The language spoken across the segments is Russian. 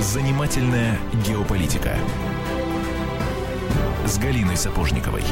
Занимательная геополитика с Галиной Сапожниковой.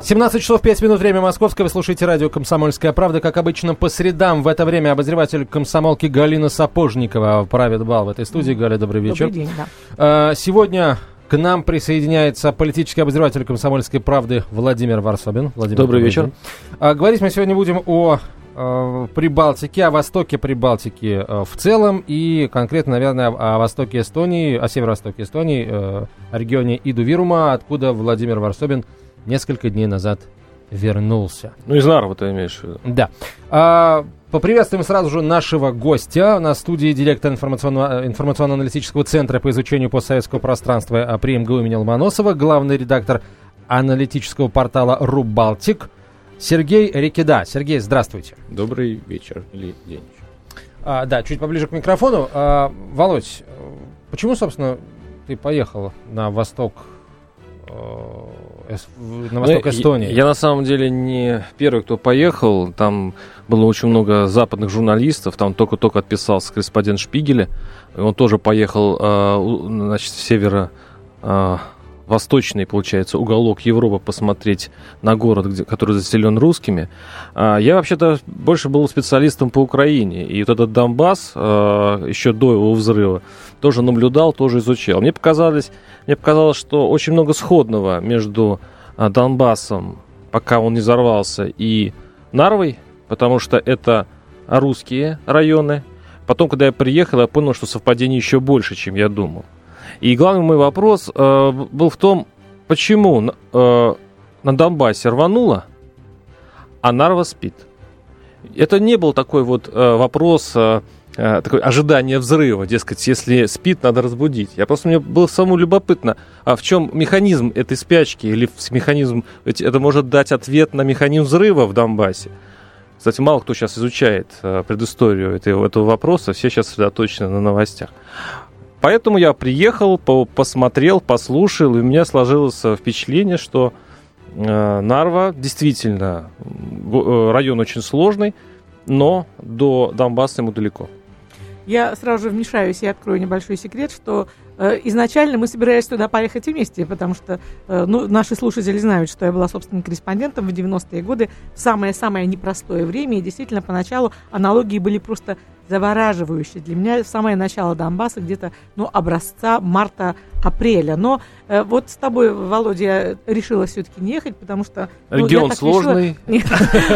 17 часов 5 минут, время московское. Вы слушаете радио «Комсомольская правда». Как обычно, по средам в это время обозреватель комсомолки Галина Сапожникова правит бал в этой студии. Галя, добрый вечер. Добрый день, да. А, Сегодня к нам присоединяется политический обозреватель «Комсомольской правды» Владимир Варсобин. Владимир, Добрый вечер. день. А, Говорить мы сегодня будем о э, Прибалтике, о востоке Прибалтики э, в целом и конкретно, наверное, о о востоке Эстонии, о северо-востоке Эстонии, э, о регионе Иду-Вирума, откуда Владимир Варсобин несколько дней назад вернулся. Ну, из Нарвы ты имеешь в виду. Да. А, поприветствуем сразу же нашего гостя на студии директор информационно- информационно-аналитического центра по изучению постсоветского пространства при МГУ имени Ломоносова, главный редактор аналитического портала «Рубалтик» Сергей Рекида. Сергей, здравствуйте. Добрый вечер или день. А, да, чуть поближе к микрофону. А, Володь, э, почему, собственно, ты поехал на восток, э, на восток Ну, Эстонии? Я, я на самом деле не первый, кто поехал. Там было очень много западных журналистов. Там только-только отписался корреспондент Шпигеля. Он тоже поехал э, значит, в северо э, восточный, получается, уголок Европы посмотреть на город, где, который заселен русскими. А, я вообще-то больше был специалистом по Украине. И вот этот Донбасс э, еще до его взрыва тоже наблюдал, тоже изучал. Мне показалось, мне показалось, что очень много сходного между а, Донбассом, пока он не взорвался, и Нарвой, потому что это русские районы. Потом, когда я приехал, я понял, что совпадений еще больше, чем я думал. И главный мой вопрос э, был в том, почему э, на Донбассе рвануло, а Нарва спит. Это не был такой вот э, вопрос, э, э, такое ожидание взрыва, дескать, если спит, надо разбудить. Я просто мне было самому любопытно, а в чем механизм этой спячки или механизм, ведь это может дать ответ на механизм взрыва в Донбассе. Кстати, мало кто сейчас изучает э, предысторию этого, этого вопроса, все сейчас сосредоточены на новостях. Поэтому я приехал, по- посмотрел, послушал, и у меня сложилось впечатление, что э, Нарва действительно э, район очень сложный, но до Донбасса ему далеко. Я сразу же вмешаюсь и открою небольшой секрет, что э, изначально мы собирались туда поехать вместе, потому что э, ну, наши слушатели знают, что я была собственным корреспондентом в 90-е годы, в самое-самое непростое время, и действительно поначалу аналогии были просто завораживающие. Для меня самое начало Донбасса где-то ну, образца марта-апреля. Но э, вот с тобой, Володя, я решила все-таки не ехать, потому что... ну, Регион сложный. Нет,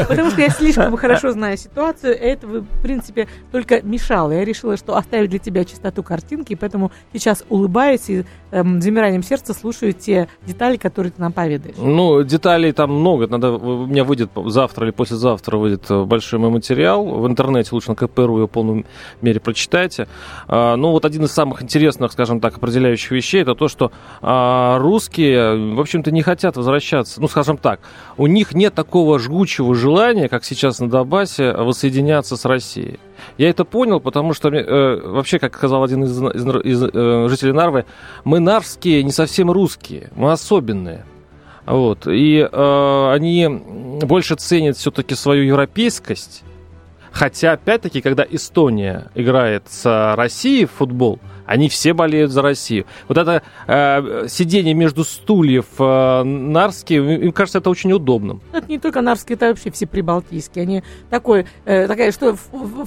потому что я слишком хорошо знаю ситуацию, это, в принципе, только мешало. Я решила, что оставить для тебя чистоту картинки, поэтому сейчас улыбаюсь и эм, замиранием сердца слушаю те детали, которые ты нам поведаешь. Ну, деталей там много. Надо, у меня выйдет завтра или послезавтра выйдет э, большой мой материал. В интернете лучше на КПРУ его полном мере прочитайте. А, ну, вот один из самых интересных, скажем так, определяющих вещей, это то, что а, русские, в общем-то, не хотят возвращаться. Ну, скажем так, у них нет такого жгучего желания, как сейчас на Донбассе, воссоединяться с Россией. Я это понял, потому что, э, вообще, как сказал один из, из- из, э, жителей Нарвы, мы нарвские не совсем русские, мы особенные. Вот. И э, они больше ценят все-таки свою европейскость. Хотя, опять-таки, когда Эстония играет с Россией в футбол, они все болеют за Россию. Вот это э, сидение между стульев э, нарские, им кажется, это очень удобным. Это не только нарвские, это вообще все прибалтийские. Они такой, э, такая, что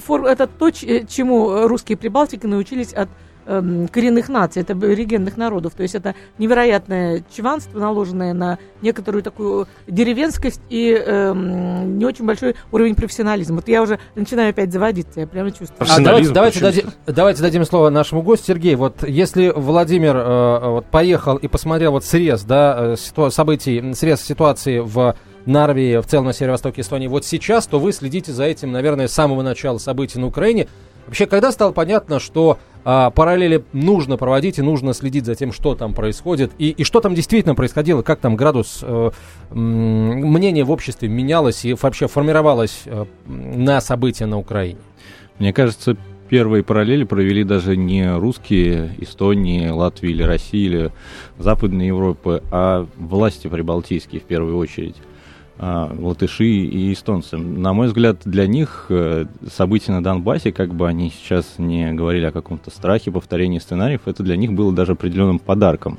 фор- это то, ч- чему русские прибалтики научились от эм, коренных наций, это аборигенных народов. То есть это невероятное чванство, наложенное на некоторую такую деревенскость и эм, не очень большой уровень профессионализма. Вот я уже начинаю опять заводиться, я прямо чувствую. А давайте, давайте, дадим, давайте дадим слово нашему гостю. Сергей, вот если Владимир э, вот, поехал и посмотрел вот срез да, э, ситу- событий, срез ситуации в Нарвии, в целом на северо-востоке Эстонии, вот сейчас, то вы следите за этим, наверное, с самого начала событий на Украине. Вообще, когда стало понятно, что а, параллели нужно проводить и нужно следить за тем, что там происходит, и, и что там действительно происходило, как там градус э, мнения в обществе менялось и вообще формировалось э, на события на Украине? Мне кажется, первые параллели провели даже не русские Эстонии, Латвии или России или Западной Европы, а власти прибалтийские в первую очередь. Латыши и эстонцы. На мой взгляд, для них э, события на Донбассе, как бы они сейчас не говорили о каком-то страхе, повторении сценариев, это для них было даже определенным подарком.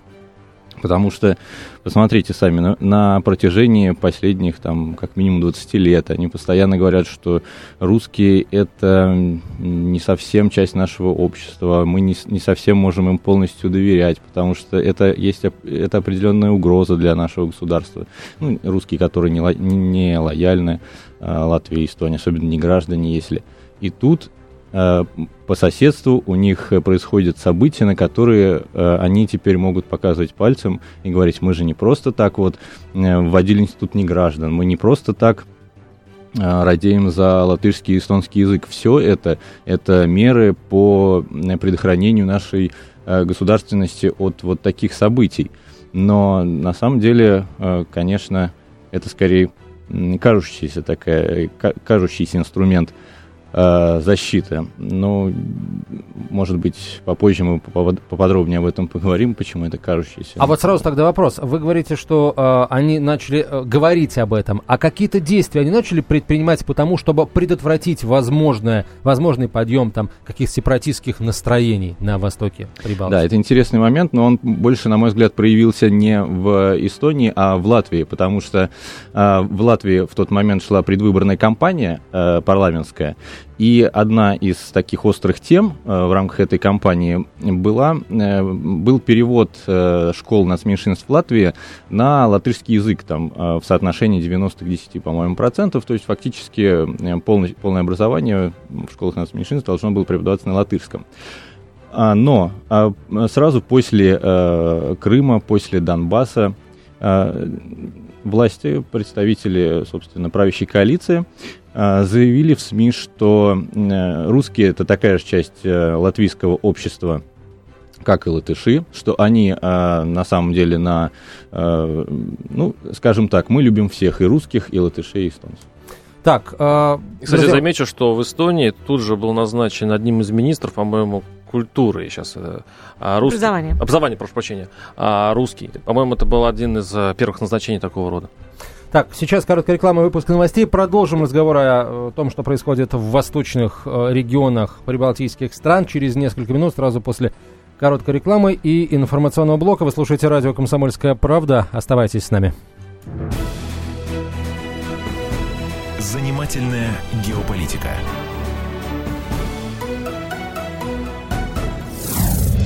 Потому что, посмотрите сами, на, на протяжении последних, там, как минимум 20 лет, они постоянно говорят, что русские — это не совсем часть нашего общества, мы не, не совсем можем им полностью доверять, потому что это есть это определенная угроза для нашего государства. Ну, русские, которые не, не лояльны а, Латвии, Эстонии, особенно не граждане, если. И тут по соседству у них происходят события, на которые э, они теперь могут показывать пальцем и говорить, мы же не просто так вот э, вводили институт неграждан, мы не просто так радеем за латышский и эстонский язык. Все это, это меры по предохранению нашей государственности от вот таких событий. Но на самом деле, конечно, это скорее кажущийся, такая, кажущийся инструмент – э, защиты. Ну, может быть, попозже мы поподробнее об этом поговорим, почему это кажущееся. А вот сразу тогда вопрос. Вы говорите, что э, они начали э, говорить об этом, а какие-то действия они начали предпринимать потому, чтобы предотвратить возможное, возможный подъем там каких-то сепаратистских настроений на востоке Прибалтики? Да, это интересный момент, но он больше, на мой взгляд, проявился не в Эстонии, а в Латвии, потому что э, в Латвии в тот момент шла предвыборная кампания э, парламентская, и одна из таких острых тем э, в рамках этой кампании была, э, был перевод э, школ нацменьшинств Латвии на латышский язык, там, в соотношении 90 к 10, по-моему, процентов. То есть фактически полное, полное образование в школах нацменьшинств должно было преподаваться на латышском. А, но а, сразу после Крыма, после Донбасса власти, представители, собственно, правящей коалиции заявили в СМИ, что э, русские это такая же часть э, латвийского общества, как и латыши, что они а, на самом деле на, а, ну, скажем так, мы любим всех и русских, и латышей, и эстонцев. Так, э, кстати, друзья... замечу, что в Эстонии тут же был назначен одним из министров, по-моему, культуры сейчас. А, русский, образование. Образование, прошу прощения. А, русский. По-моему, это был один из первых назначений такого рода. Так, сейчас короткая реклама выпуска новостей. Продолжим разговор о, о том, что происходит в восточных э, регионах прибалтийских стран. Через несколько минут, сразу после короткой рекламы и информационного блока. Вы слушаете радио «Комсомольская правда». Оставайтесь с нами. Занимательная геополитика.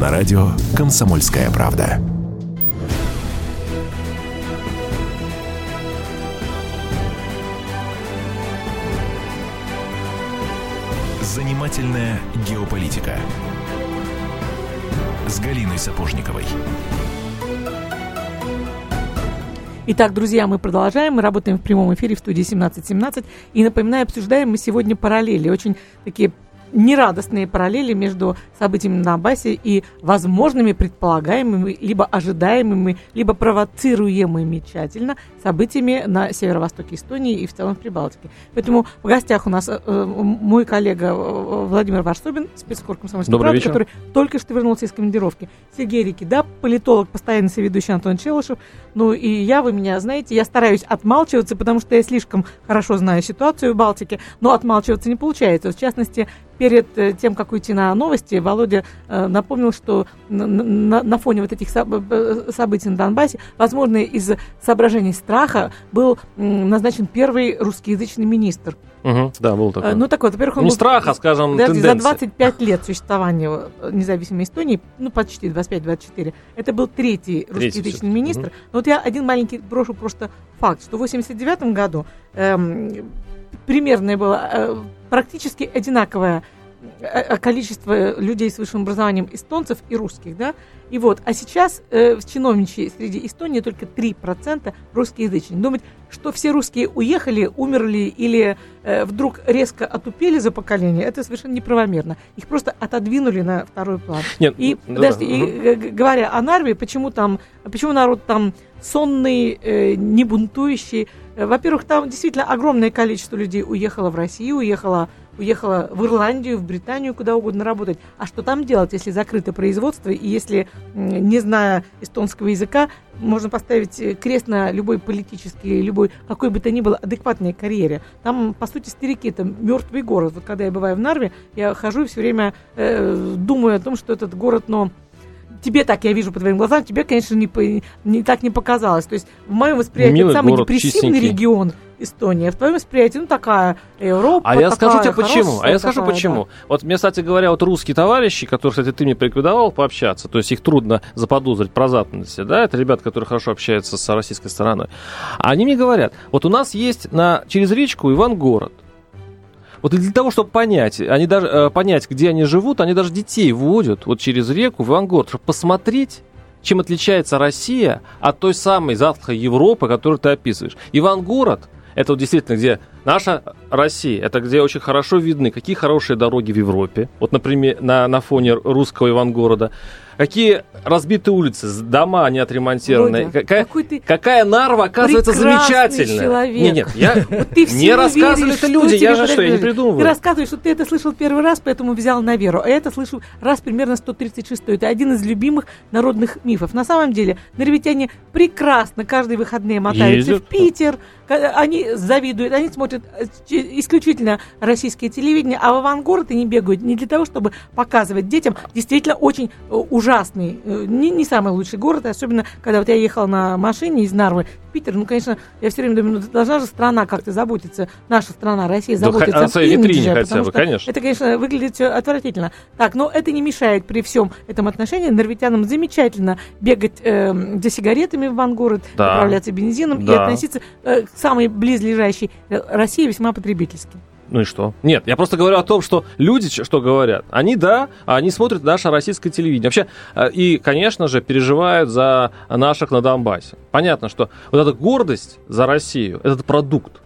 на радио «Комсомольская правда». Занимательная геополитика с Галиной Сапожниковой. Итак, друзья, мы продолжаем. Мы работаем в прямом эфире в студии 1717. И напоминаю, обсуждаем мы сегодня параллели. Очень такие нерадостные параллели между событиями на Донбассе и возможными, предполагаемыми, либо ожидаемыми, либо провоцируемыми тщательно событиями на северо-востоке Эстонии и в целом в Прибалтике. Поэтому в гостях у нас э, э мой коллега э, Владимир Варсобин, спецкор комсомольской правды, который только что вернулся из командировки. Сергей Рикида, политолог, постоянный соведущий Антон Челышев. Ну и я, вы меня знаете, я стараюсь отмалчиваться, потому что я слишком хорошо знаю ситуацию в Балтике, но отмалчиваться не получается. В частности, перед э, тем, как уйти на новости, Володя э, напомнил, что на, на, на фоне вот этих э, событий на Донбассе, возможно, из соображений страха был назначен первый русскоязычный министр. Угу, да, был такой. Ну, такой, во-первых, он Не был, страха, скажем, да, За 25 лет существования независимой Эстонии, ну, почти 25-24, это был третий русскоязычный министр. Угу. Но вот я один маленький брошу просто факт, что в 89 году эм, примерное было, э, практически одинаковое э, количество людей с высшим образованием эстонцев и русских, да, и вот, а сейчас э, в чиновничьей среди Эстонии только 3% русскоязычных. Думать, что все русские уехали, умерли или э, вдруг резко отупели за поколение, это совершенно неправомерно. Их просто отодвинули на второй план. Нет, и, да, подожди, да. и, э, говоря о Нарве, почему там, почему народ там сонный, э, не бунтующий? Э, Во-первых, там действительно огромное количество людей уехало в Россию, уехало, уехало в Ирландию, в Британию, куда угодно работать. А что там делать, если закрыто производство, и если, не зная эстонского языка, можно поставить э, крест на любой политический, любой, какой бы то ни было, адекватной карьере. Там, по сути, старики, это мертвый город. Вот когда я бываю в Нарве, я хожу и все время э, думаю о том, что этот город, но тебе так, я вижу по твоим глазам, тебе, конечно, не, не так не показалось. То есть в моем восприятии Милый самый город, депрессивный чистенький. регион Эстонии. А в твоем восприятии, ну, такая Европа, А я скажу такая тебе почему. А я скажу такая, почему. Вот мне, кстати говоря, вот русские товарищи, которые, кстати, ты мне порекомендовал пообщаться, то есть их трудно заподозрить про западности, да, это ребята, которые хорошо общаются с российской стороной. Они мне говорят, вот у нас есть на, через речку Ивангород. Вот для того, чтобы понять, они даже, э, понять, где они живут, они даже детей водят вот через реку в Ивангород, чтобы посмотреть, чем отличается Россия от той самой затхлой Европы, которую ты описываешь. Ивангород – это вот действительно, где наша Россия, это где очень хорошо видны, какие хорошие дороги в Европе, вот, например, на, на фоне русского Ивангорода, какие разбитые улицы, дома не отремонтированные, Володя, какая, какой ты какая Нарва, оказывается, замечательная. человек. Нет, нет, я Вот ты не рассказывали это люди, я же что, я не придумываю. Ты рассказываешь, что ты это слышал первый раз, поэтому взял на веру. А это слышу раз примерно 136 Это один из любимых народных мифов. На самом деле, норвитяне прекрасно каждые выходные мотаются Ездят. в Питер. Они завидуют, они смотрят э, исключительно российское телевидение, а в Авангород они бегают не для того, чтобы показывать детям действительно очень э, ужасный, э, не, не самый лучший город, особенно когда вот я ехала на машине из Нарвы в Питер, ну, конечно, я все время думаю, ну, должна же страна как-то заботиться, наша страна, Россия, Да заботиться хо- о своей имидже, витрине хотя бы, конечно. Это, конечно, выглядит все отвратительно. Так, но это не мешает при всем этом отношении норвитянам замечательно бегать э, за сигаретами в Вангород, Да. заправляться бензином и Да. относиться э, к самой близлежащей России весьма потребительски. Ну и что? Нет, я просто говорю о том, что люди что говорят. Они, да, они смотрят наше российское телевидение. Вообще, э, и, конечно же, переживают за наших на Донбассе. Понятно, что вот эта гордость за Россию, этот продукт,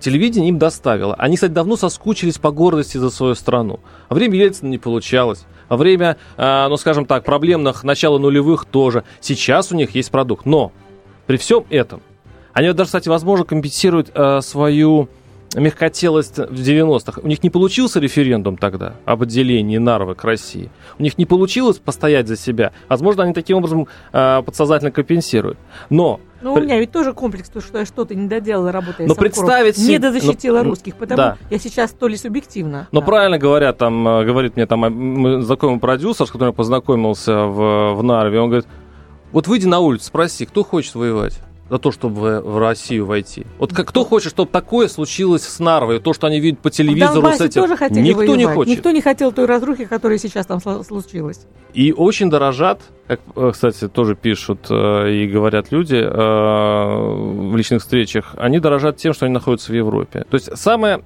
телевидение им доставило. Они, кстати, давно соскучились по гордости за свою страну. Во время Ельцина не получалось. Во время, э, ну, скажем так, проблемных начала нулевых тоже. Сейчас у них есть продукт. Но при всем этом, они даже, кстати, возможно, компенсируют э, свою мягкотелость в 90-х. У них не получился референдум тогда об отделении Нарвы к России. У них не получилось постоять за себя. Возможно, они таким образом э, подсознательно компенсируют. Но Ну, у меня ведь тоже комплекс, то, что я что-то не доделала, работая Но с представить Не себе- дозащитила ну, русских, потому да. я сейчас то ли субъективно. Но да. правильно говорят, там, э, говорит мне там м, знакомый продюсер, с которым я познакомился в, в Нарве, он говорит, вот выйди на улицу, спроси, кто хочет воевать? За то, чтобы в, Россию войти. Вот как, кто хочет, чтобы такое случилось с Нарвой? То, что они видят по телевизору с этим. тоже хотели Никто воевать. не хочет. Никто не хотел той разрухи, которая сейчас там случилась. И очень дорожат, как, э, кстати, тоже пишут э, и говорят люди э, в личных встречах, они дорожат тем, что они находятся в Европе. То есть самое,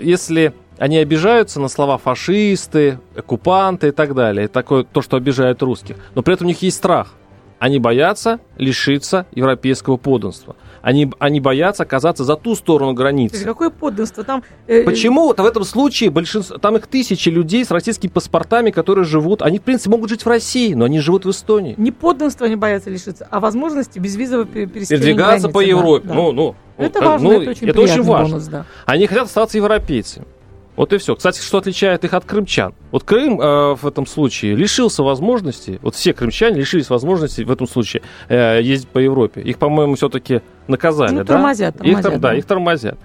если они обижаются на слова фашисты, оккупанты и так далее, такое то, что обижает русских, но при этом у них есть страх. Они боятся лишиться европейского подданства. Они, они боятся оказаться за ту сторону границы. какое подданство там? э, Почему-то в этом случае большинство, там их тысячи людей с российскими паспортами, которые живут, они, в принципе, могут жить в России, но они живут в Эстонии. Не подданства они боятся лишиться, а возможности безвизового пе- пересечения Передвигаться границы, по да, Европе. да. Ну, ну, это ну, важно, ну, это очень это очень важно. бонус, да. Они хотят остаться европейцами. Вот и все. Кстати, что отличает их от крымчан? Вот Крым э, в этом случае лишился возможности, вот все крымчане лишились возможности в этом случае э, ездить по Европе. Их, по-моему, все-таки наказали, Ну, да? тормозят, Их, тормозят, тор- да, да. их тормозят.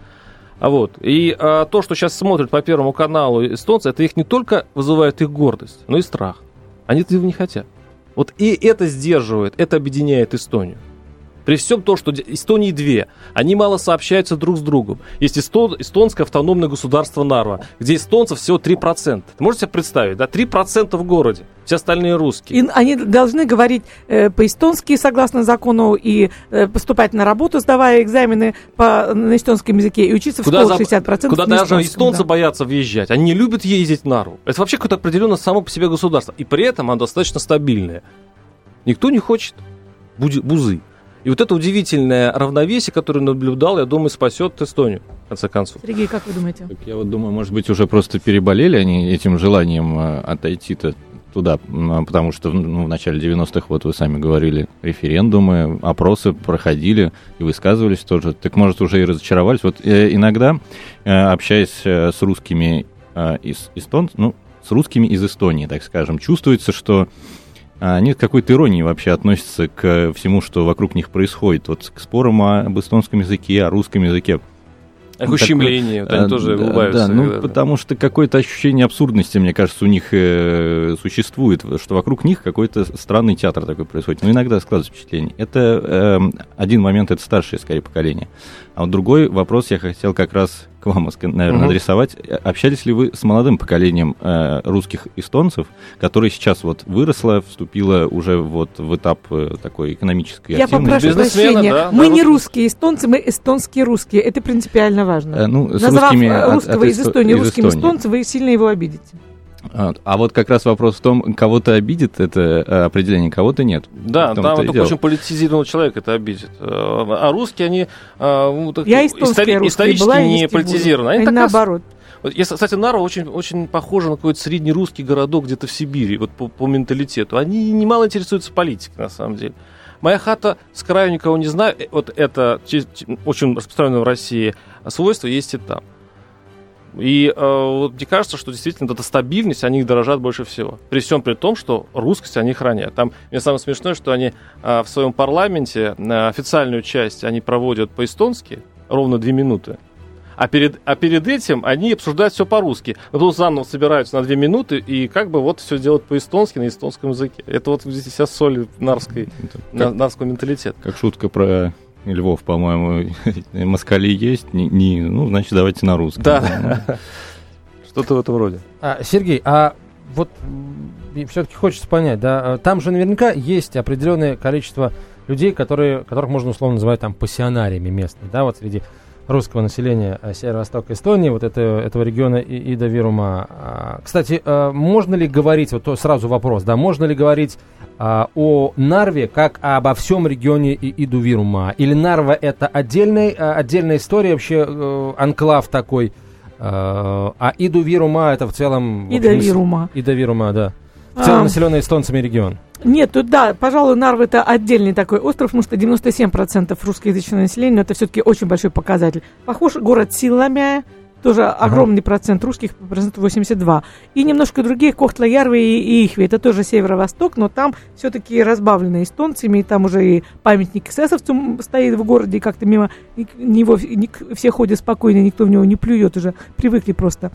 А вот. И э, то, что сейчас смотрят по Первому каналу эстонцы, это их не только вызывает их гордость, но и страх. Они этого не хотят. Вот и это сдерживает, это объединяет Эстонию. При всем том, что Эстонии две, они мало сообщаются друг с другом. Есть эстон, эстонское автономное государство Нарва, где эстонцев всего 3%. Ты можете себе представить, да, 3% в городе, все остальные русские. И они должны говорить э, по-эстонски, согласно закону, и э, поступать на работу, сдавая экзамены по, на эстонском языке, и учиться Куда, в школе за- 60% куда на даже эстонцы да. боятся въезжать. Они не любят ездить в Нарву. Это вообще какое-то определенно само по себе государство. И при этом оно достаточно стабильное. Никто не хочет бузы. И вот это удивительное равновесие, которое наблюдал, я думаю, спасет Эстонию, в конце концов. Сергей, как вы думаете? Так я вот думаю, может быть, уже просто переболели они этим желанием э, отойти-то туда, м, потому что ну, в начале 90-х, вот вы сами говорили, референдумы, опросы проходили и высказывались тоже. Так, может, уже и разочаровались. Вот э, иногда, э, общаясь э, с русскими э, из эстон, ну, с русскими из Эстонии, так скажем, чувствуется, что они с какой-то иронией вообще относятся к всему, что вокруг них происходит. Вот к спорам об эстонском языке, о русском языке. Ну, ущемление, вот они А, тоже да, улыбаются. Да, ну, когда- потому что какое-то ощущение абсурдности, мне кажется, у них э, существует, что вокруг них какой-то странный театр такой происходит. Но иногда складывается впечатление. Это э, один момент, это старшее, скорее, поколение. А вот другой вопрос я хотел как раз к вам, наверное, Мгм. адресовать. Общались ли вы с молодым поколением э, русских эстонцев, которое сейчас вот выросло, вступило уже вот в этап э, такой экономической Я активности? попрошу Бизнесмена, прощения. да, мы да, не русские. эстонцы, мы эстонские русские. Это принципиально важно. Э, ну, с Назвав русскими э, от- русского от из Эсто- Эстонии из русским эстонцем, вы сильно его обидите. А, а вот как раз вопрос в том, кого-то обидит это э, определение, кого-то нет. Да, там и только очень политизированного человека это обидит. Э, А русские, они ну, так, Я истори- русская исторически была, и не и политизированы. Они Они так раз- наоборот. Вот, если, кстати, Нарва очень, очень похожа на какой-то среднерусский городок где-то в Сибири, вот по, по менталитету. Они немало интересуются политикой, на самом деле. Моя хата с краю никого не знаю. Вот это очень распространенное в России свойство есть и там. И э, вот мне кажется, что действительно эта стабильность, они дорожат больше всего. При всем при том, что русскость они хранят. Там, мне самое смешное, что они э, в своем парламенте э, официальную часть они проводят по-эстонски, ровно две минуты. А перед, а перед этим они обсуждают все по-русски. Потом заново собираются на две минуты и как бы вот все делают по-эстонски на эстонском языке. Это вот здесь вся соль нарской, как, нарского менталитета. как шутка про Львов, по-моему, москали есть, не, не- ну, значит, давайте на русском. Да. Что-то в этом роде. А, Сергей, а вот все-таки хочется понять, да, а, там же наверняка есть определенное количество людей, которые, которых можно условно называть там пассионариями местными, да, вот среди русского населения а, северо-востока Эстонии, вот это, этого региона И- Ида Вирума. А, Кстати, а, можно ли говорить, вот сразу вопрос, да, можно ли говорить а, о Нарве как обо всем регионе И- Иду Вирума? Или Нарва это отдельная, а, отдельная история, вообще э, анклав такой, э, а Иду Вирума это в целом... в И до общем, с- Вирума. Ида Вирума, да. В целом А. населенный эстонцами регион. Нет, тут да, пожалуй, Нарва это отдельный такой остров, потому что 97% русскоязычного населения, это все-таки очень большой показатель. Похож город Силамя, тоже огромный процент русских, процент 82. И немножко другие, Кохтла-Ярвы и, Ихви, это тоже северо-восток, но там все-таки разбавлены эстонцами, и там уже и памятник эсэсовцам стоит в городе, и как-то мимо него все ходят спокойно, никто в него не плюет уже, привыкли просто.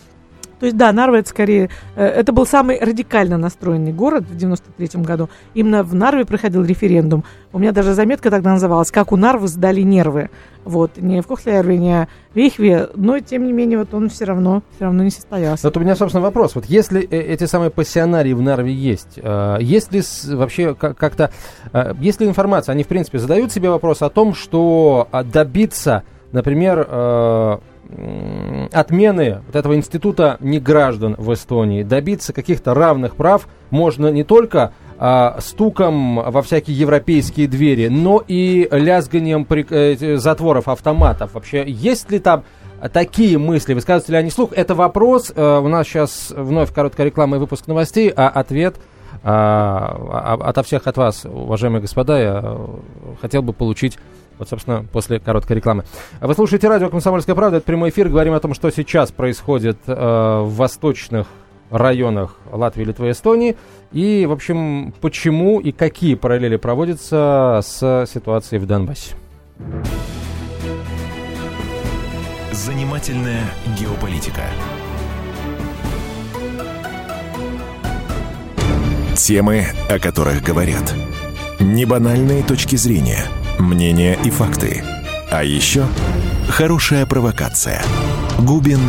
То есть, да, Нарва это скорее... э, Это был самый радикально настроенный город в 93 году. Именно в Нарве проходил референдум. У меня даже заметка тогда называлась «Как у Нарвы сдали нервы». Вот. Не в Кохлярве, не в Вихве, но, тем не менее, вот он все равно, все равно не состоялся. Вот у меня, собственно, вопрос. Вот если э, эти самые пассионарии в Нарве есть, э, есть ли вообще как- как-то... есть ли информация? Они, в принципе, задают себе вопрос о том, что а, добиться, например, отмены вот этого института неграждан в Эстонии, добиться каких-то равных прав можно не только а, стуком во всякие европейские двери, но и лязганием при- э, затворов автоматов. Вообще, есть ли там такие мысли? Высказываются ли они вслух? Это вопрос. Э, у нас сейчас вновь короткая реклама и выпуск новостей, а ответ а- ото всех от вас, уважаемые господа, я э, хотел бы получить вот, собственно, после короткой рекламы. Вы слушаете радио «Комсомольская правда». Это прямой эфир. Говорим о том, что сейчас происходит э, в восточных районах Латвии, Литвы и Эстонии. И, в общем, почему и какие параллели проводятся с ситуацией в Донбассе. Занимательная геополитика. Темы, о которых говорят. Небанальные точки зрения – мнения и факты. А еще хорошая провокация. Губин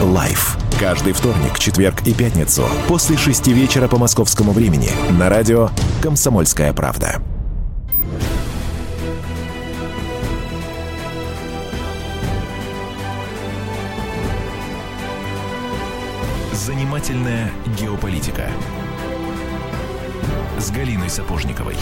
Live. Каждый вторник, четверг и пятницу после шести вечера по московскому времени на радио «Комсомольская правда». Занимательная геополитика с Галиной Сапожниковой.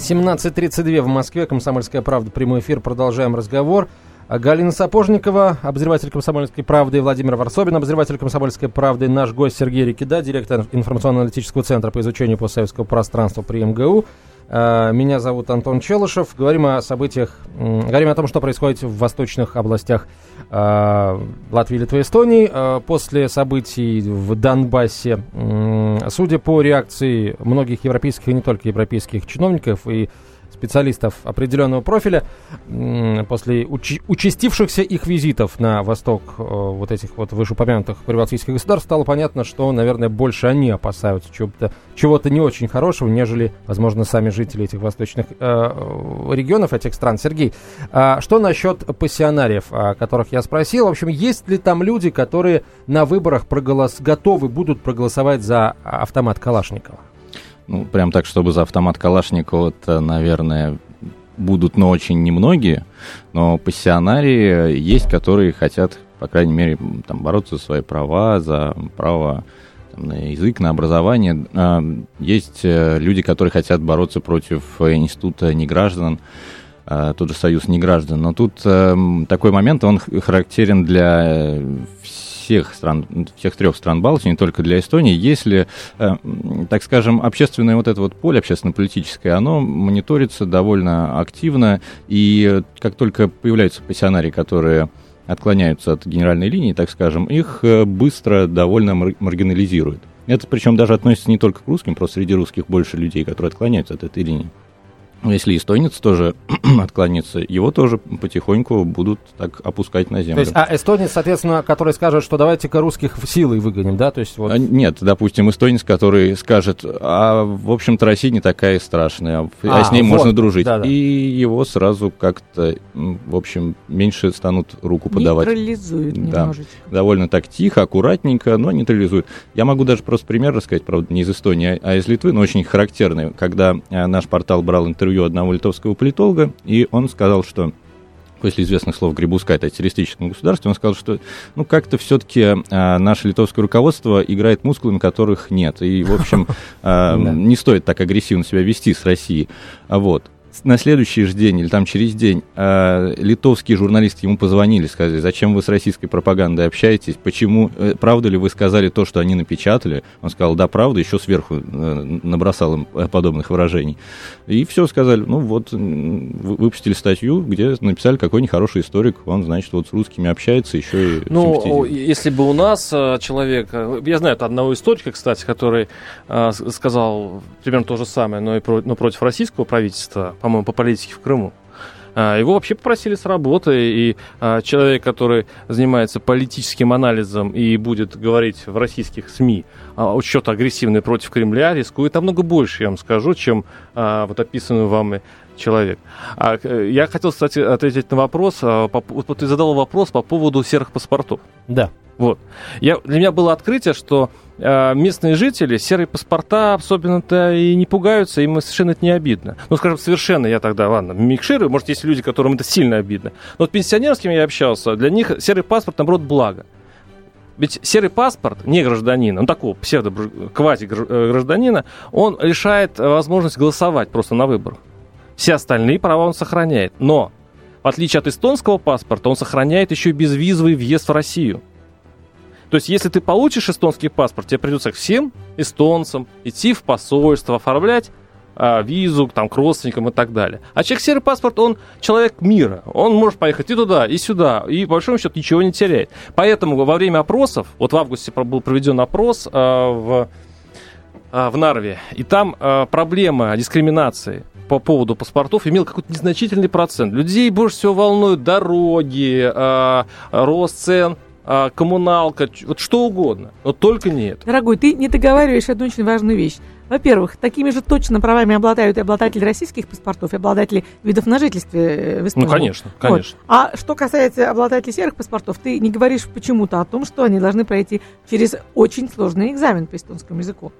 17.32 в Москве. Комсомольская правда. Прямой эфир. Продолжаем разговор. Галина Сапожникова, обозреватель «Комсомольской правды», Владимир Варсобин, обозреватель «Комсомольской правды», наш гость Сергей Рикида, директор информационно-аналитического центра по изучению постсоветского пространства при МГУ. А, меня зовут Антон Челышев. Говорим о событиях, говорим о том, что происходит в восточных областях а, Латвии, Литвы Эстонии. После событий в Донбассе, судя по реакции многих европейских и не только европейских чиновников и специалистов определенного профиля после уч- участившихся их визитов на восток э, вот этих вот вышеупомянутых прибалтийских государств стало понятно, что, наверное, больше они опасаются чего-то, чего-то не очень хорошего, нежели, возможно, сами жители этих восточных э, регионов, этих стран. Сергей, э, что насчет пассионариев, о которых я спросил? В общем, есть ли там люди, которые на выборах проголос... готовы будут проголосовать за автомат Калашникова? Ну, прям так, чтобы за автомат Калашникова, это, наверное, будут, но очень немногие. Но пассионарии есть, которые хотят, по крайней мере, там, бороться за свои права, за право там, на язык, на образование. А, есть э, люди, которые хотят бороться против института неграждан, а, тот же союз неграждан. Но тут эм, такой момент, он характерен для всех всех стран, всех трех стран Балтии, не только для Эстонии, если, э, так скажем, общественное вот это вот поле общественно-политическое, оно мониторится довольно активно, и как только появляются пассионарии, которые отклоняются от генеральной линии, так скажем, их э, быстро довольно маргинализируют. Это причем даже относится не только к русским, просто среди русских больше людей, которые отклоняются от этой линии. Ну, если эстонец тоже отклонится, его тоже потихоньку будут так опускать на землю. То есть, а эстонец, соответственно, который скажет, что давайте-ка русских силой выгоним, да? То есть, вот... А, нет, допустим, эстонец, который скажет, а, в общем-то, Россия не такая страшная, а, а с ней вот. можно дружить. Да, да. И его сразу как-то, в общем, меньше станут руку подавать. Нейтрализуют да. немножечко. Довольно так тихо, аккуратненько, но нейтрализуют. Я могу даже просто пример рассказать, правда, не из Эстонии, а из Литвы, но очень характерный. Когда э, наш портал брал интервью интервью одного литовского политолога, и он сказал, что после известных слов Грибуска, это террористическом государстве, он сказал, что ну как-то все-таки а, наше литовское руководство играет мускулами, которых нет. И, в общем, а, не стоит так агрессивно себя вести с Россией. Вот на следующий же день или там через день э, литовские журналисты ему позвонили, сказали, зачем вы с российской пропагандой общаетесь, почему, э, правда ли вы сказали то, что они напечатали? Он сказал, да, правда, еще сверху э, набросал им э, подобных выражений. И все сказали, ну вот, выпустили статью, где написали, какой нехороший историк, он, значит, вот с русскими общается, еще и Ну, если бы у нас э, человек, э, я знаю одного историка, кстати, который э, сказал примерно то же самое, но, и про, но против российского правительства, по-моему, по политике в Крыму. А, его вообще попросили с работы, и а, человек, который занимается политическим анализом и будет говорить в российских СМИ а, что-то агрессивное против Кремля, рискует намного больше, я вам скажу, чем вот описанный вами человек. Я хотел, кстати, ответить на вопрос. Вот ты задал вопрос по поводу серых паспортов. Да. Вот. Я, для меня было открытие, что э, местные жители серые паспорта особенно-то и не пугаются, им совершенно это не обидно. Ну, скажем, совершенно я тогда, ладно, микширую, может, есть люди, которым это сильно обидно. Но вот с кем я общался, для них серый паспорт, наоборот, благо. Ведь серый паспорт не гражданина, ну такого псевдо-квази-гражданина, он лишает возможность голосовать просто на выборах. Все остальные права он сохраняет. Но, в отличие от эстонского паспорта, он сохраняет еще и безвизовый въезд в Россию. То есть, если ты получишь эстонский паспорт, тебе придется всем эстонцам идти в посольство, оформлять а, визу там, к родственникам и так далее. А человек серый паспорт, он человек мира. Он может поехать и туда, и сюда, и по большому счету ничего не теряет. Поэтому во время опросов, вот в августе был проведен опрос а, в, а, в Нарве, и там а, проблема дискриминации по поводу паспортов имел какой-то незначительный процент. Людей больше всего волнуют дороги, э, рост цен а, коммуналка, вот что угодно, но только не это. Дорогой, ты не договариваешь одну очень важную вещь. Во-первых, такими же точно правами обладают и обладатели российских паспортов, и обладатели видов на жительстве э, в Эстонии. Ну, конечно, Вот. конечно. А что касается обладателей серых паспортов, ты не говоришь почему-то о том, что они должны пройти через очень сложный экзамен по эстонскому языку.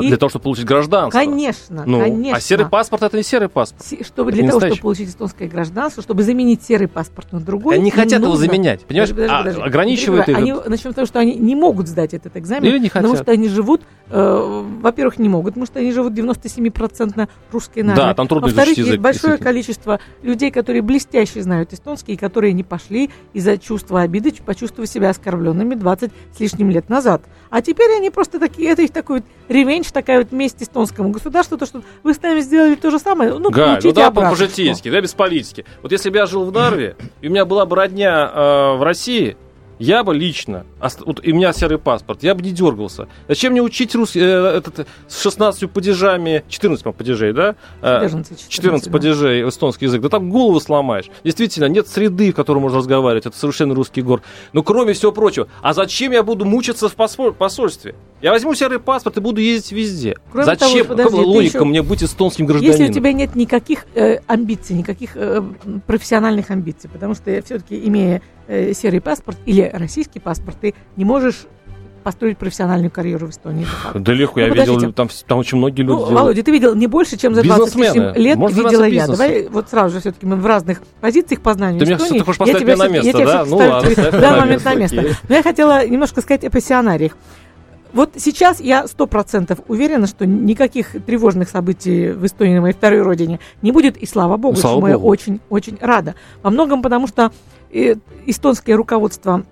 И- Для того, чтобы получить гражданство. Конечно, Ну, конечно. а серый паспорт это не серый паспорт. Се- Чтобы Это для того, настоящий. чтобы получить эстонское гражданство, чтобы заменить серый паспорт на другой, Они не хотят его нужно- заменять, понимаешь? Подожди, подожди, А, подожди. ограничивает Подожди, их. Они, начнем с того, что они не могут сдать этот экзамен, Или не потому хотят. что они живут, э, во-первых, не могут, потому что они живут 97% русской нации. Да, там трудно Во-вторых, изучить есть язык, большое количество людей, которые блестяще знают эстонский, и которые не пошли из-за чувства обиды, почувствовав себя оскорбленными 20 с лишним лет назад. А теперь они просто такие, это их такой вот ревенч, такая вот месть эстонскому государству, то, что вы с нами сделали то же самое, ну, Галь, ну да, по-житейски, да, без политики. Вот если бы я жил в Нарве, и у меня была бы родня э, в России, я бы лично, вот, у меня серый паспорт, я бы не дергался. Зачем мне учить русский, э, этот, с 16 падежами, 14 по-моему, падежей, да? Э, 14, 14 да. падежей эстонский язык, да там голову сломаешь. Действительно, нет среды, в которой можно разговаривать, это совершенно русский гор. Но кроме всего прочего, а зачем я буду мучиться в посол- посольстве? Я возьму серый паспорт и буду ездить везде. Кроме зачем? того, подожди, Какая логика еще- мне быть эстонским гражданином? Если у тебя нет никаких э, амбиций, никаких э, профессиональных амбиций, потому что все-таки имея э, серый паспорт или российский паспорт, ты не можешь построить профессиональную карьеру в Эстонии. Да легко, я Ну, видел, подождите. там, вс- там очень многие люди Ну, делают. Володя, ты видел не больше, чем за 20 с лишним Бизнесмены. лет Можно видела я. Давай вот сразу же все-таки мы в разных позициях по знанию Ты меня Эстонии. что-то хочешь Я поставить меня на место, я да? Ну ладно, меня на момент на место. Но я хотела немножко сказать о профессионариях. Вот сейчас я сто процентов уверена, что никаких тревожных событий в Эстонии, на моей второй родине, не будет, и слава богу, Слава чему я богу. очень-очень рада. Во многом потому, что э, эстонское руководство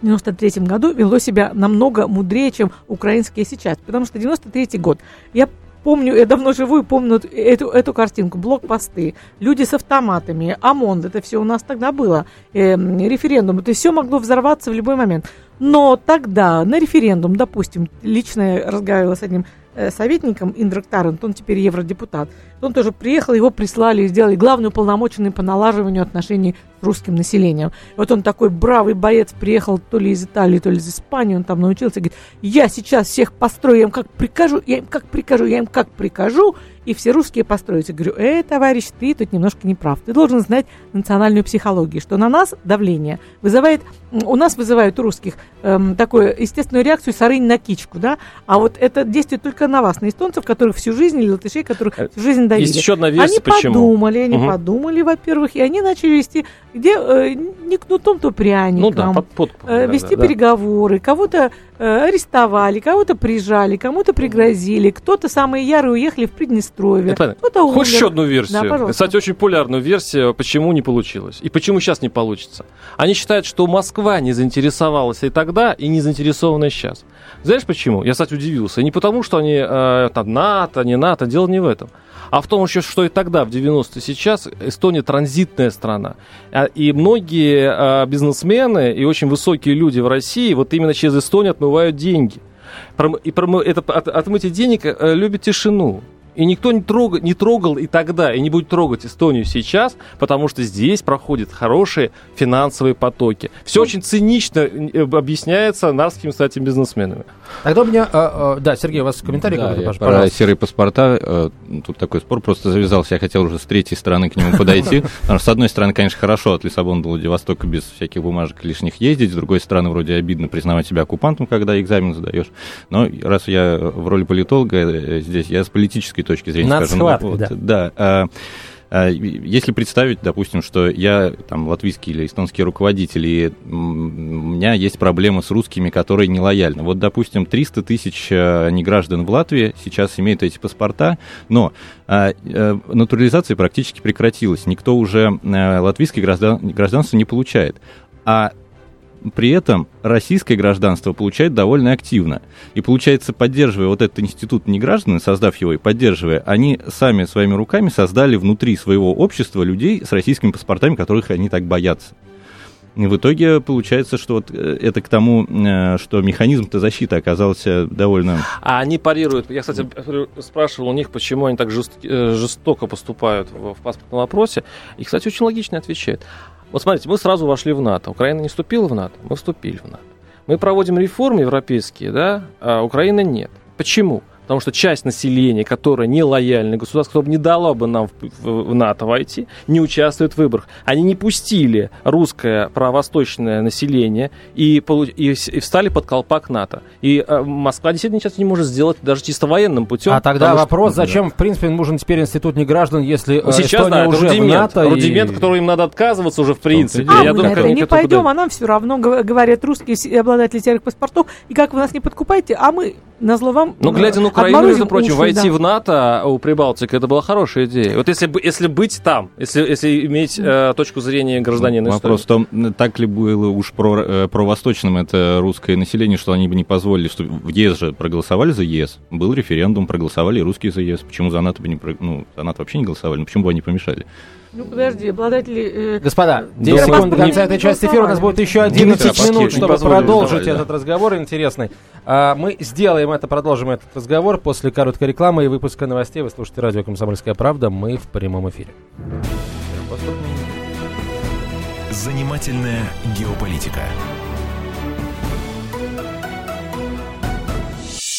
в 93 году вело себя намного мудрее, чем украинские сейчас. Потому что 93 год. Я помню, я давно живу и помню эту, эту картинку. Блокпосты, люди с автоматами, ОМОН, это все у нас тогда было. Эм, референдум, это все могло взорваться в любой момент. Но тогда на референдум, допустим, лично я разговаривала с одним э, советником Индрак Тарант, он теперь евродепутат, он тоже приехал, его прислали, сделали главный уполномоченный по налаживанию отношений с русским населением. И вот он такой бравый боец, приехал то ли из Италии, то ли из Испании, он там научился, говорит, я сейчас всех построю, я им как прикажу, я им как прикажу, я им как прикажу, и все русские построятся. Говорю, э, товарищ, ты тут немножко не прав. Ты должен знать национальную психологию, что на нас давление вызывает, у нас вызывают у русских эм, такую естественную реакцию сарынь на кичку, да, а вот это действует только на вас, на эстонцев, которых всю жизнь, или латышей, которых Э, всю жизнь давили. Есть еще одна версия, Они почему. подумали, они Мгм. подумали, во-первых, и они начали вести, где э, не кнутом, то пряником. Ну да, под, подкупом, э, да, вести да, да. переговоры, кого-то э, арестовали, кого-то прижали, кому-то пригрозили, кто-то самые ярые уехали в Приднестровье, Это понятно. кто-то Хочешь умер. еще одну версию? Да, пожалуйста. Кстати, очень популярную версию, почему не получилось. И почему сейчас не получится. Они считают, что Москва не заинтересовалась и тогда, и не заинтересована сейчас. Знаешь почему? Я, кстати, удивился. И не потому, что они э, там НАТО, не НАТО, дело не в этом. А в том еще, что и тогда, в 90-е, сейчас Эстония транзитная страна. А, И многие э, бизнесмены и очень высокие люди в России вот именно через Эстонию отмывают деньги. И это, от, отмытие денег э, любит тишину. И никто не трогал, не трогал и тогда, и не будет трогать Эстонию сейчас, потому что здесь проходят хорошие финансовые потоки. Все очень цинично э, объясняется нарскими, кстати, бизнесменами. Тогда у меня... э, э, да, Сергей, у вас комментарий Да, какой-то, Паш, про пожалуйста. серые паспорта. э, Тут такой спор просто завязался. Я хотел уже с третьей стороны к нему подойти. Потому что, с одной стороны, конечно, хорошо от Лиссабона до Владивостока без всяких бумажек лишних ездить. С другой стороны, вроде обидно признавать себя оккупантом, когда экзамен сдаешь. Но раз я в роли политолога э, здесь, я с политической точки зрения Над скажу. схваткой, вот, да. Да. а, а, Если представить, допустим, что я там латвийский или эстонский руководитель, и у меня есть проблема с русскими, которые не лояльны. Вот, допустим, 300 тысяч э, неграждан в Латвии сейчас имеют эти паспорта, но а, э, натурализация практически прекратилась. Никто уже э, латвийское граждан- гражданство не получает. А при этом российское гражданство получает довольно активно. И получается, поддерживая вот этот институт неграждан, создав его и поддерживая, они сами своими руками создали внутри своего общества людей с российскими паспортами, которых они так боятся. И в итоге получается, что вот э, это к тому, э, что механизм-то защиты оказался довольно... А они парируют. Я, кстати, спрашивал у них, почему они так э, жестоко поступают в паспортном вопросе. И, кстати, очень логично отвечают. Вот смотрите, мы сразу вошли в НАТО. Украина не вступила в НАТО, мы вступили в НАТО. Мы проводим реформы европейские, да, а Украина нет. Почему? Потому что часть населения, которая не лояльна государству, которое не дало бы нам в, в, в НАТО войти, не участвует в выборах. Они не пустили русское правовосточное население и, и, и встали под колпак НАТО. И э, Москва действительно сейчас не может сделать даже чисто военным путем. А тогда вопрос, что, зачем, в принципе, нужен теперь институт неграждан, если ну, сейчас, Эстония да, уже рудимент, в НАТО? Рудимент, и... который им надо отказываться уже в принципе. А Я мы думаю, это не пойдем, туда... а нам все равно говорят русские обладатели серых паспортов, и как вы нас не подкупаете, а мы на зло вам Ну, глядя на Украину, между прочим, уши, войти да. в НАТО у Прибалтики, это была хорошая идея. Вот если, если быть там, если, если иметь э, точку зрения гражданина Вопрос в том, так ли было уж про, э, про восточным это русское население, что они бы не позволили, что в ЕС же проголосовали за ЕС, был референдум, проголосовали и русские за ЕС. Почему за НАТО бы не, ну, за НАТО вообще не голосовали, ну, почему бы они помешали? Ну, подожди, обладатели... Э... Господа, 10 секунд до конца этой части эфира. У нас будет еще 11 минут, чтобы продолжить да. этот разговор интересный. А, мы сделаем это, продолжим этот разговор после короткой рекламы и выпуска новостей. Вы слушаете радио «Комсомольская правда». Мы в прямом эфире. Занимательная геополитика.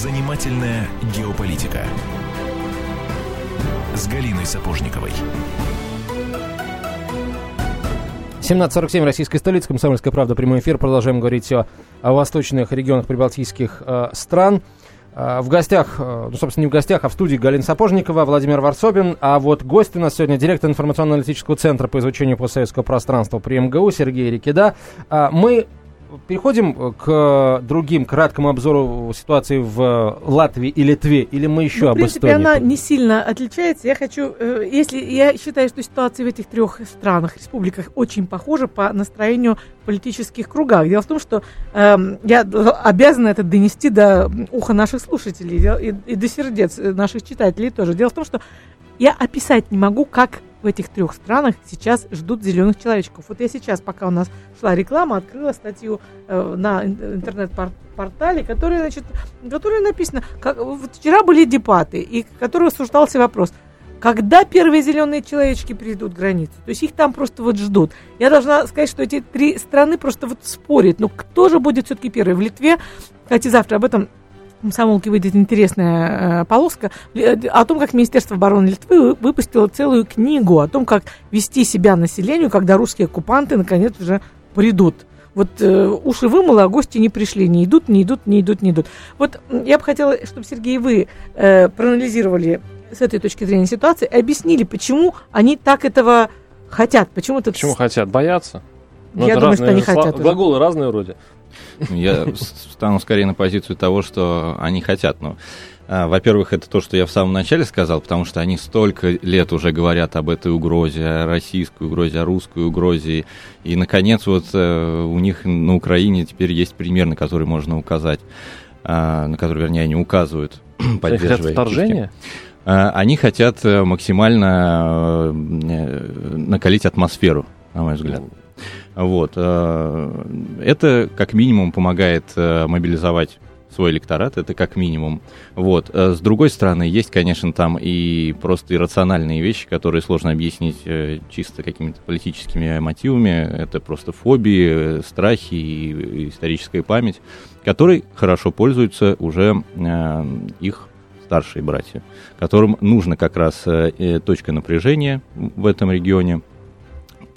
Занимательная геополитика с Галиной Сапожниковой. 17.47, российская столица, Комсомольская правда, прямой эфир. Продолжаем говорить о, о восточных регионах прибалтийских э, стран. Э, в гостях, э, ну, собственно, не в гостях, а в студии Галина Сапожникова, Владимир Варсобин. А вот гость у нас сегодня директор информационно-аналитического центра по изучению постсоветского пространства при МГУ Сергей Рикида. Э, мы переходим э, к другим краткому обзору ситуации в Латвии и Литве, или мы еще ну, об В принципе, Эстонии? она не сильно отличается. Я хочу, э, если я считаю, что ситуация в этих трех странах, республиках очень похожа по настроению в политических кругах. Дело в том, что э, я обязана это донести до уха наших слушателей и, и до сердец наших читателей тоже. Дело в том, что я описать не могу, как в этих трех странах сейчас ждут зеленых человечков. Вот я сейчас, пока у нас шла реклама, открыла статью э, на интернет-портале, которая, значит, которая написана, как, вот вчера были дебаты, и в которой обсуждался вопрос, когда первые зеленые человечки придут к границе. То есть их там просто вот ждут. Я должна сказать, что эти три страны просто вот спорят. Но кто же будет все-таки первый? В Литве, кстати, завтра об этом комсомолке выйдет интересная э, полоска э, о том, как Министерство обороны Литвы выпустило целую книгу о том, как вести себя населению, когда русские оккупанты наконец уже придут. Вот э, уши вымыло, а гости не пришли, не идут, не идут, не идут, не идут. Вот я бы хотела, чтобы, Сергей, вы э, проанализировали с этой точки зрения ситуацию, объяснили, почему они так этого хотят. Почему, это... почему хотят? Боятся? Ну, я думаю, разные, что они хотят. Глаголы уже. разные вроде. Я стану скорее на позицию того, что они хотят. Но, а, во-первых, это то, что я в самом начале сказал, потому что они столько лет уже говорят об этой угрозе, о российской угрозе, о русской угрозе. И, наконец, вот э, у них на Украине теперь есть пример, на который можно указать, а, на который, вернее, они указывают, поддерживая вторжение? А, они хотят э, максимально э, накалить атмосферу, на мой взгляд. Вот. Э, это как минимум помогает э, мобилизовать свой электорат, это как минимум. Вот. Э, с другой стороны, есть, конечно, там и просто иррациональные вещи, которые сложно объяснить чисто какими-то политическими мотивами. Это просто фобии, страхи и историческая память, которой хорошо пользуются уже их старшие братья, которым нужно как раз точка напряжения в этом регионе,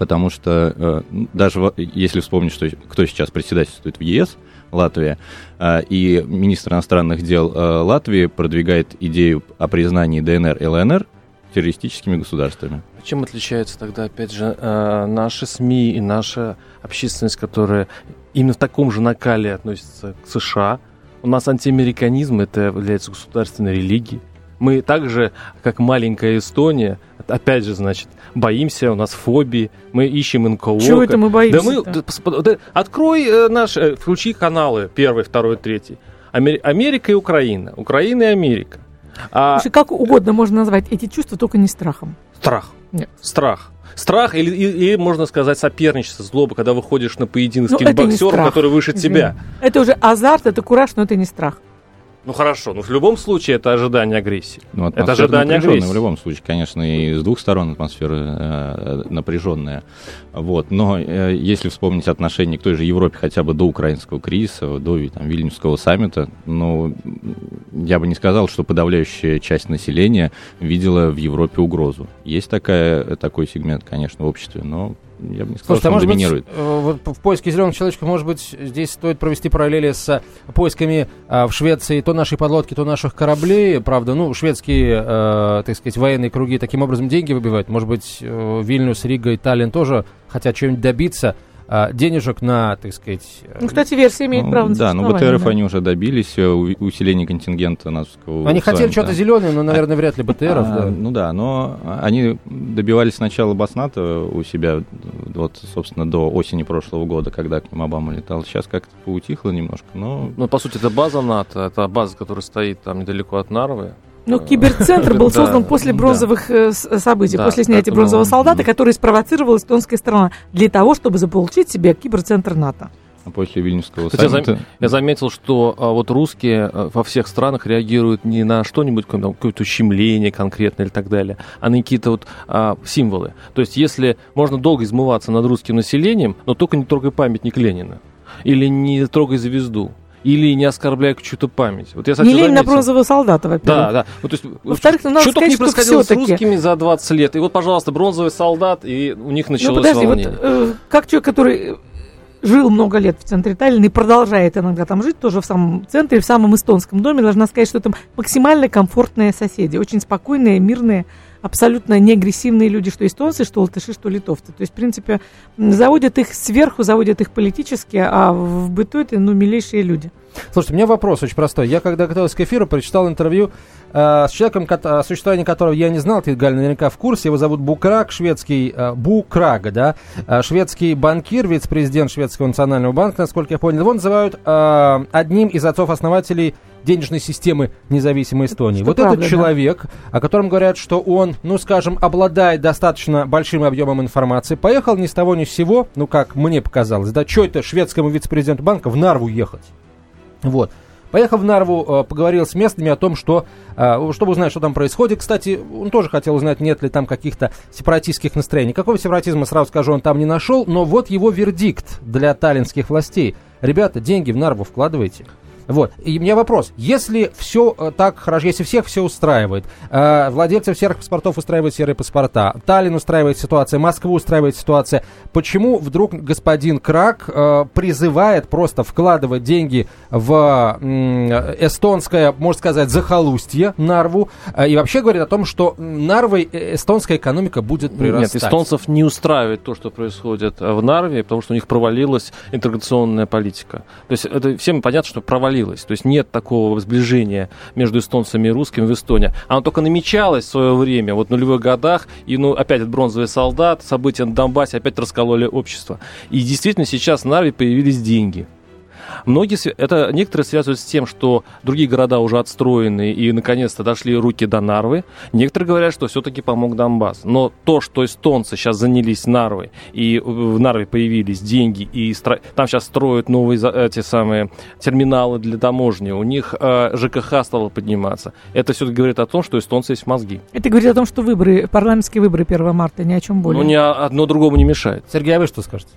потому что э, даже если вспомнить, что кто сейчас председательствует в ЕС, Латвия, э, и министр иностранных дел э, Латвии продвигает идею о признании ДНР и ЛНР террористическими государствами. А чем отличаются тогда, опять же, э, наши СМИ и наша общественность, которая именно в таком же накале относится к США? У нас антиамериканизм, это является государственной религией. Мы также, как маленькая Эстония, опять же, значит, боимся, у нас фобии, мы ищем НКО. Чего это мы боимся? Да мы, да, да, открой э, наш, э, включи каналы первый, второй, третий. Америка и Украина, Украина и Америка. А... Слушай, как угодно можно назвать эти чувства, только не страхом. Страх. Нет. Страх. Страх или, или, можно сказать, соперничество, злоба, когда выходишь на поединок с ну, боксером, который выше Извини. тебя. Это уже азарт, это кураж, но это не страх. Ну хорошо, но в любом случае это ожидание агрессии. Ну, это ожидание агрессии. В любом случае, конечно, и с двух сторон атмосфера э, напряженная. Вот. Но э, если вспомнить отношение к той же Европе хотя бы до украинского кризиса, до там, Вильнюсского саммита, ну, я бы не сказал, что подавляющая часть населения видела в Европе угрозу. Есть такая, такой сегмент, конечно, в обществе, но я бы не сказал, Слушайте, что а может доминирует. Быть, э, в поиске зеленых человечков, может быть, здесь стоит провести параллели с поисками а, в Швеции то нашей подлодки, то наших кораблей. Правда, ну, шведские, э, так сказать, военные круги таким образом деньги выбивают. Может быть, э, Вильнюс, Рига и Таллин тоже хотят чего-нибудь добиться. А, денежек на, так сказать... Ну, кстати, версия имеет ну, право на Да, ну БТРов да. они уже добились, э, усиление контингента натовского. Они хотели что-то зеленое, но, наверное, вряд ли БТРов, а, да. Ну да, но они добивались сначала Басната у себя, вот, собственно, до осени прошлого года, когда к ним Обама летал. Сейчас как-то поутихло немножко, но... Ну, по сути, это база НАТО, это база, которая стоит там недалеко от Нарвы. Ну, киберцентр был создан после бронзовых э, событий, после снятия бронзового солдата, который спровоцировала эстонская страна для того, чтобы заполучить себе киберцентр НАТО. А после Вильнюсского Кстати, саммита... Я заметил, что а, вот русские а, во всех странах реагируют не на что-нибудь, какое-то ущемление конкретное или так далее, а на какие-то вот а, символы. То есть, если можно долго измываться над русским населением, но только не трогай памятник Ленина или не трогай звезду или не оскорбляя чью-то память. Вот я, кстати, не лень на бронзового солдата, во-первых. Да, да. Вот, то есть, Во-вторых, ну, что только не происходило с русскими за 20 лет. И вот, пожалуйста, бронзовый солдат, и у них ну, началось ну, подожди, волнение. Вот, э, как человек, который жил много лет в центре Таллина и продолжает иногда там жить, тоже в самом центре, в самом эстонском доме, должна сказать, что там максимально комфортные соседи, очень спокойные, мирные, абсолютно не агрессивные люди, что эстонцы, что латыши, что литовцы. То есть, в принципе, заводят их сверху, заводят их политически, а в быту это, ну, милейшие люди. Слушайте, у меня вопрос очень простой. Я, когда готовился к эфиру, прочитал интервью э, с человеком, о существовании которого я не знал, ты, Галь, наверняка в курсе. Его зовут Букраг, шведский, э, Букраг, да, э, шведский банкир, вице-президент Шведского национального банка, насколько я понял. Его называют э, одним из отцов-основателей денежной системы независимой Эстонии. Что вот правда, этот человек, да. о котором говорят, что он, ну, скажем, обладает достаточно большим объемом информации, поехал ни с того ни с сего, ну, как мне показалось, да, что это шведскому вице-президенту банка в Нарву ехать? Вот. Поехал в Нарву, э, поговорил с местными о том, что, э, чтобы узнать, что там происходит. Кстати, он тоже хотел узнать, нет ли там каких-то сепаратистских настроений. Никакого сепаратизма, сразу скажу, он там не нашел, но вот его вердикт для таллинских властей. Ребята, деньги в Нарву вкладывайте. Вот. И у меня вопрос. Если все э, так хорошо, если всех все устраивает, э, владельцев серых паспортов устраивают серые паспорта, Таллин устраивает ситуация, Москву устраивает ситуация, почему вдруг господин Крак э, призывает просто вкладывать деньги в э, эстонское, можно сказать, захолустье Нарву, э, и вообще говорит о том, что Нарвой эстонская экономика будет прирастать? Нет, эстонцев не устраивает то, что происходит в Нарве, потому что у них провалилась интеграционная политика. То есть это всем понятно, что провалилась провалилось. То есть нет такого сближения между эстонцами и русскими в Эстонии. Оно только намечалось в свое время, вот в нулевых годах, и ну опять бронзовый солдат, события на Донбассе опять раскололи общество. И действительно сейчас в Нарве появились деньги. Многие, это некоторые связывают с тем, что другие города уже отстроены и наконец-то дошли руки до Нарвы. Некоторые говорят, что все-таки помог Донбасс. Но то, что эстонцы сейчас занялись Нарвой, и в Нарве появились деньги, и стро... там сейчас строят новые эти самые терминалы для таможни, у них э, ЖКХ стало подниматься. Это все говорит о том, что эстонцы есть мозги. Это говорит о том, что выборы, парламентские выборы 1 марта, ни о чем более. Ну, ни одно другому не мешает. Сергей, а вы что скажете?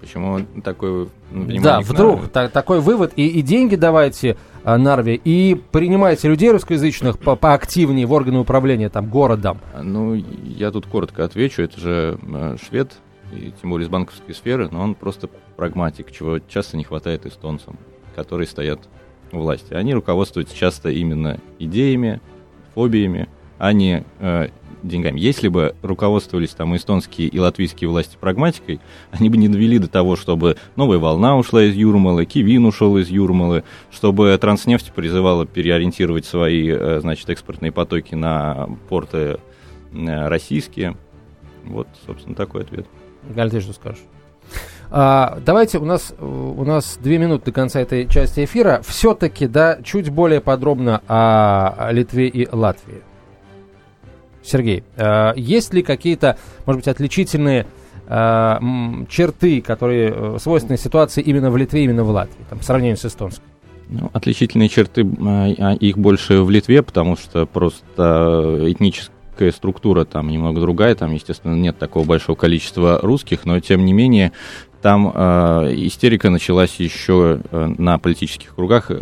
Почему такой ну, Да, вдруг та, такой вывод. И, и деньги давайте а, Нарве, и принимайте людей русскоязычных по поактивнее в органы управления там городом. Ну, я тут коротко отвечу. Это же э, швед, и тем более из банковской сферы, но он просто прагматик, чего часто не хватает эстонцам, которые стоят у власти. Они руководствуются часто именно идеями, фобиями, а не э, деньгами. Если бы руководствовались там эстонские и латвийские власти прагматикой, они бы не довели до того, чтобы новая волна ушла из Юрмалы, Кивин ушел из Юрмалы, чтобы Транснефть призывала переориентировать свои, э, значит, экспортные потоки на порты э, российские. Вот, собственно, такой ответ. Галь, ты что скажешь? А, давайте, у нас, у нас две минуты до конца этой части эфира. Все-таки, да, чуть более подробно о Литве и Латвии. Сергей, а, есть ли какие-то, может быть, отличительные а, черты, которые э, свойственны ситуации именно в Литве, именно в Латвии, там, по сравнению с эстонской? Ну, отличительные черты, а, их больше в Литве, потому что просто этническая структура там немного другая, там, естественно, нет такого большого количества русских, но тем не менее там э, истерика началась еще э, на политических кругах, э,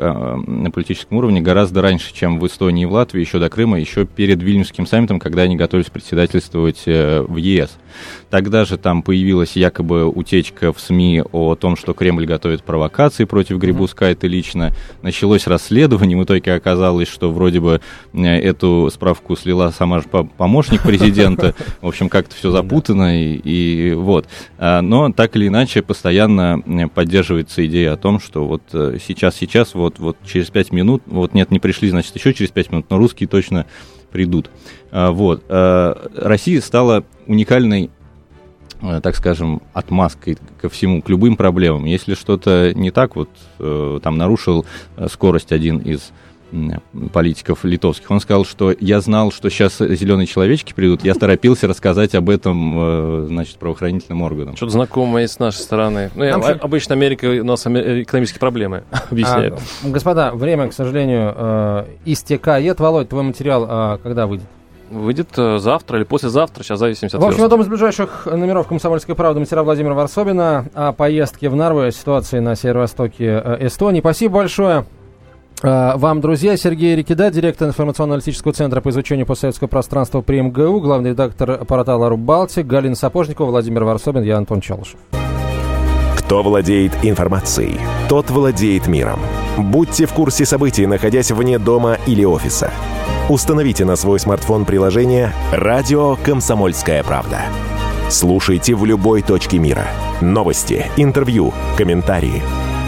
на политическом уровне гораздо раньше, чем в Эстонии и в Латвии, еще до Крыма, еще перед Вильнюсским саммитом, когда они готовились председательствовать э, в ЕС. Тогда же там появилась якобы утечка в СМИ о том, что Кремль готовит провокации против Грибускайта лично. Началось расследование, в итоге оказалось, что вроде бы э, эту справку слила сама же помощник президента. В общем, как-то все запутано, и, и вот. А, но так или иначе, иначе постоянно поддерживается идея о том, что вот э, сейчас, сейчас, вот, вот через пять минут, вот нет, не пришли, значит, еще через пять минут, но русские точно придут. А, вот. А, Россия стала уникальной э, так скажем, отмазкой ко всему, к любым проблемам. Если что-то не так, вот э, там нарушил скорость один из политиков литовских. Он сказал, что я знал, что сейчас зеленые человечки придут, я торопился рассказать об этом, э, значит, правоохранительным органам. Что-то знакомое с нашей стороны. Ну, Нам обычно Америка у нас экономические проблемы объясняет. А, господа, время, к сожалению, э, истекает. Володь, твой материал э, когда выйдет? Выйдет завтра или послезавтра, сейчас зависит от В общем, одном из ближайших номеров «Комсомольской правды» материал Владимира Варсобина о поездке в Нарву, о ситуации на северо-востоке Эстонии. Спасибо большое. А, вам, друзья, Сергей Рикида, директор информационно-аналитического центра по изучению постсоветского пространства при МГУ, главный редактор портала «Рубалтик», Галина Сапожникова, Владимир Варсобин, я Антон Челышев. Кто владеет информацией, тот владеет миром. Будьте в курсе событий, находясь вне дома или офиса. Установите на свой смартфон приложение «Радио Комсомольская правда». Слушайте в любой точке мира. Новости, интервью, комментарии.